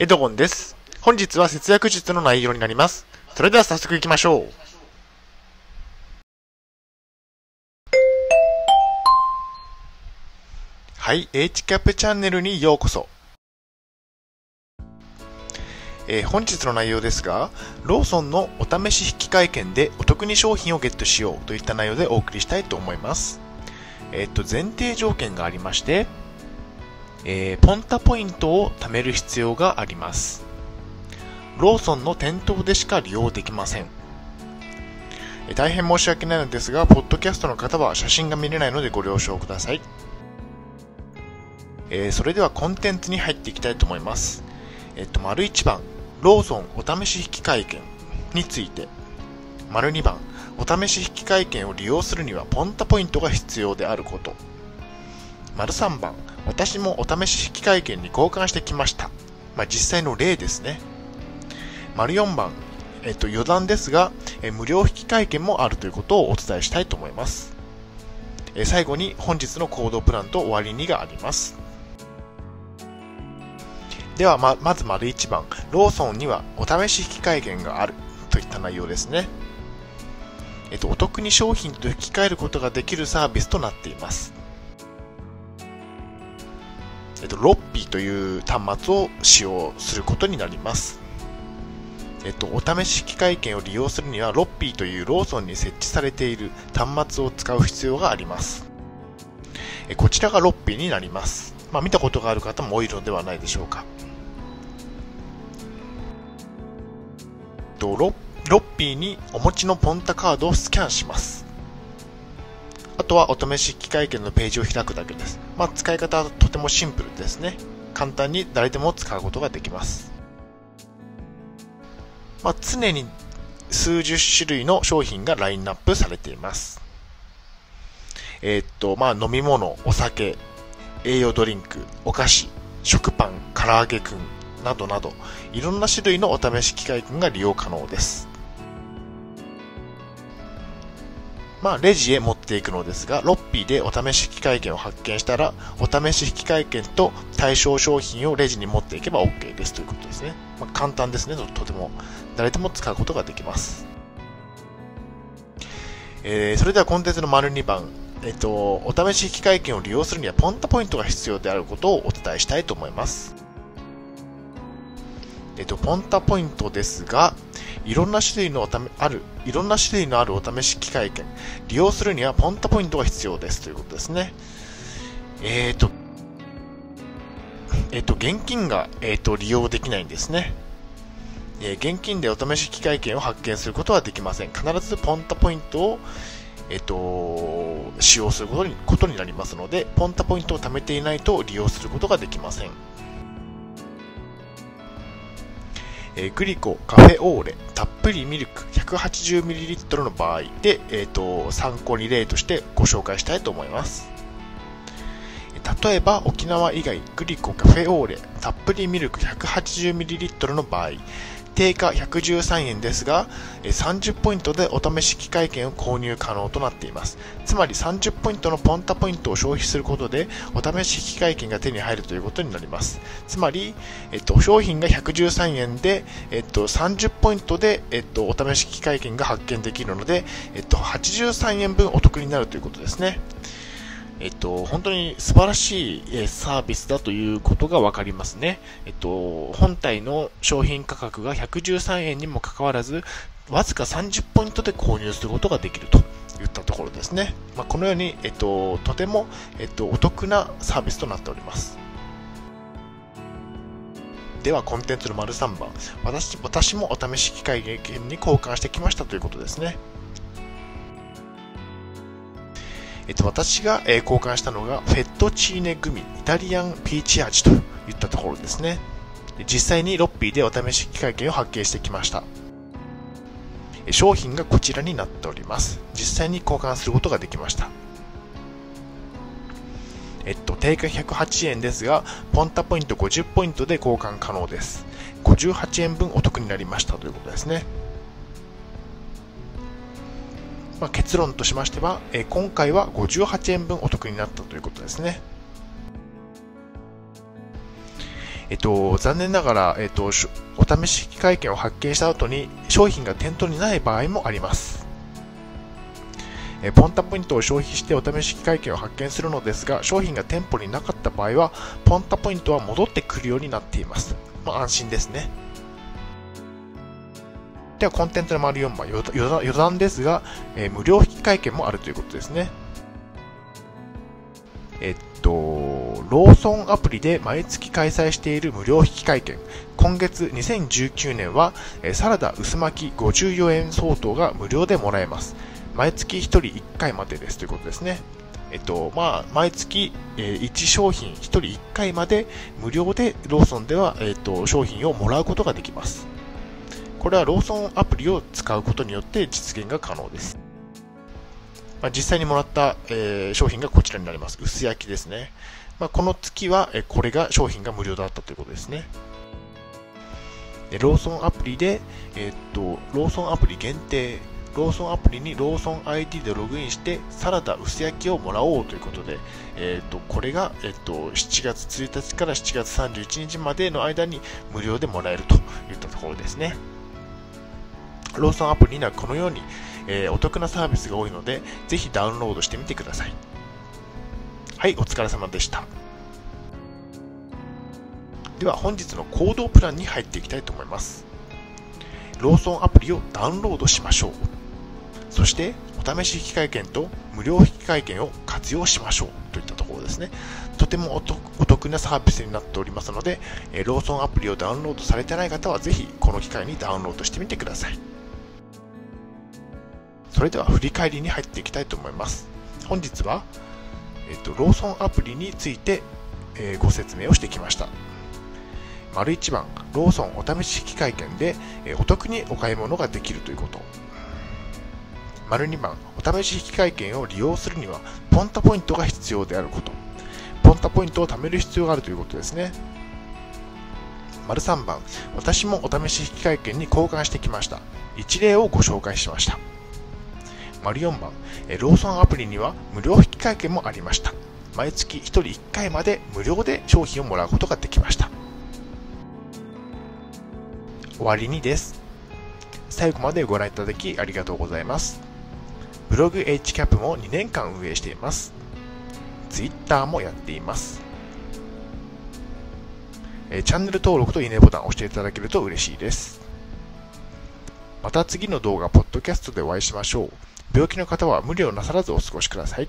エドゴンです。本日は節約術の内容になります。それでは早速行きましょう。はい、H キャップチャンネルにようこそ。えー本日の内容ですが、ローソンのお試し引換券でお得に商品をゲットしようといった内容でお送りしたいと思います。えっ、と、前提条件がありまして、えーポンタポイントを貯める必要があります。ローソンの店頭でしか利用できません。大変申し訳ないのですが、ポッドキャストの方は写真が見れないのでご了承ください。えーそれではコンテンツに入っていきたいと思います。えっと、丸1番、ローソンお試し引換券について。丸2番、お試し引換券を利用するにはポンタポイントが必要であること。丸3番、私もお試し引換券に交換してきました。まあ、実際の例ですね。丸4番、えっと、余談ですが、え無料引換券もあるということをお伝えしたいと思います。え最後に本日の行動プランと終わりにがあります。ではま、まず丸1番、ローソンにはお試し引換券があるといった内容ですね。えっと、お得に商品と引き換えることができるサービスとなっています。えっと、ロッピーという端末を使用することになります。えっと、お試し引換券を利用するには、ロッピーというローソンに設置されている端末を使う必要があります。えこちらがロッピーになります。まあ、見たことがある方も多いのではないでしょうか。とロロッピーにお持ちのポンタカードをスキャンします。あとはお試し引換券のページを開くだけです。まあ、使い方はとてもシンプルですね。簡単に誰でも使うことができます。まあ、常に数十種類の商品がラインナップされています。えーっと、まあ、飲み物、お酒、栄養ドリンク、お菓子、食パン、唐揚げくんなどなど、いろんな種類のお試し機械券が利用可能です。まあ、レジへ持っていくのですが、ロッピーでお試し引換券を発見したら、お試し引換券と対象商品をレジに持っていけば OK ですということですね。まあ、簡単ですねと、とても。誰でも使うことができます。えー、それではコンテンツの丸2番。えっと、お試し引換券を利用するにはポンタポイントが必要であることをお伝えしたいと思います。えっと、ポンタポイントですが、いろんな種類のおため、ある、いろんな種類のあるお試し機械券、利用するにはポンタポイントが必要ですということですね。えっと、えっと、現金が、えっと、利用できないんですね。え現金でお試し機械券を発見することはできません。必ずポンタポイントを、えっと、使用することにことになりますので、ポンタポイントを貯めていないと利用することができません。えーグリコカフェオーレたっぷりミルク 180ml の場合で、えー、と参考に例としてご紹介したいと思います。例えば沖縄以外グリコカフェオーレたっぷりミルク 180ml の場合定価113円ですが30ポイントでお試し機械券を購入可能となっていますつまり30ポイントのポンタポイントを消費することでお試し機械券が手に入るということになりますつまり、えっと、商品が113円で、えっと、30ポイントで、えっと、お試し機械券が発見できるので、えっと、83円分お得になるということですね。えっと、本当に素晴らしいえサービスだということがわかりますね。えっと、本体の商品価格が113円にもかかわらず、わずか30ポイントで購入することができるといったところですね。まあ、このように、えっと、とても、えっと、お得なサービスとなっております。では、コンテンツの丸3番。私私もお試し機械券に交換してきましたということですね。えっと、私が、え交換したのが、フェットチーネグミ、イタリアンピーチ味といったところですね。実際にロッピーでお試し機械券を発見してきました。商品がこちらになっております。実際に交換することができました。えっと、定価108円ですが、ポンタポイント50ポイントで交換可能です。58円分お得になりましたということですね。まあ、結論としましては、え今回は58円分お得になったということですね。えっと、残念ながら、えっと、お試し機会券を発見した後に商品が店頭にない場合もあります。えポンタポイントを消費してお試し機会券を発見するのですが、商品が店舗になかった場合は、ポンタポイントは戻ってくるようになっています。まあ、安心ですね。では、コンテンツの丸4番、余談ですが、えー、無料引換券もあるということですね。えっと、ローソンアプリで毎月開催している無料引換券。今月2019年は、サラダ薄巻き54円相当が無料でもらえます。毎月1人1回までですということですね。えっと、まあ、毎月、え1商品1人1回まで無料でローソンでは、えっと、商品をもらうことができます。これはローソンアプリを使うことによって実現が可能です。まあ、実際にもらった、えー、商品がこちらになります。薄焼きですね。まあ、この月は、えこれが商品が無料だったということですね。ローソンアプリで、えー、っと、ローソンアプリ限定ローソンアプリにローソン ID でログインしてサラダ薄焼きをもらおうということで、えーと、これが、えーと、7月1日から7月31日までの間に無料でもらえるといったところですね。ローソンアプリにはこのように、えー、お得なサービスが多いので、ぜひダウンロードしてみてください。はい、お疲れ様でした。では本日の行動プランに入っていきたいと思います。ローソンアプリをダウンロードしましょう。そしてお試し引換券と無料引換券を活用しましょうといったところですね。とてもお得なサービスになっておりますので、ローソンアプリをダウンロードされてない方はぜひこの機会にダウンロードしてみてください。それでは振り返りに入っていきたいと思います。本日は、えっと、ローソンアプリについて、えー、ご説明をしてきました。丸1番、ローソンお試し引換券で、えー、お得にお買い物ができるということ。丸2番、お試し引換券を利用するには、ポンタポイントが必要であること。ポンタポイントを貯める必要があるということですね。丸3番、私もお試し引換券に交換してきました。一例をご紹介しました。丸4番、ローソンアプリには無料引換券もありました。毎月1人1回まで無料で商品をもらうことができました。終わりにです。最後までご覧いただきありがとうございます。ブログ HCAP も2年間運営しています。Twitter もやっています。えチャンネル登録といいねボタンを押していただけると嬉しいです。また次の動画、ポッドキャストでお会いしましょう。病気の方は無理をなさらずお過ごしください。